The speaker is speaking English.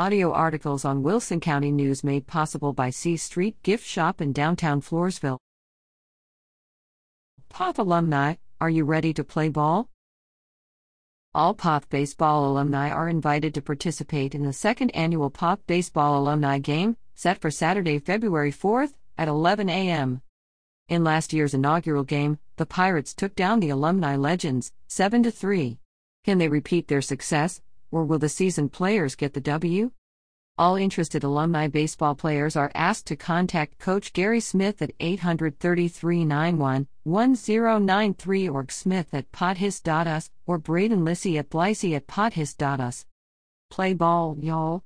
Audio articles on Wilson County News made possible by C Street Gift Shop in downtown Floresville. Poth alumni, are you ready to play ball? All Poth baseball alumni are invited to participate in the second annual Poth baseball alumni game, set for Saturday, February 4th at 11 a.m. In last year's inaugural game, the Pirates took down the alumni legends 7 to 3. Can they repeat their success, or will the seasoned players get the W? All interested alumni baseball players are asked to contact Coach Gary Smith at 833 91 1093 or Smith at pothis.us or Braden Lissy at Blicey at pothis.us. Play ball, y'all.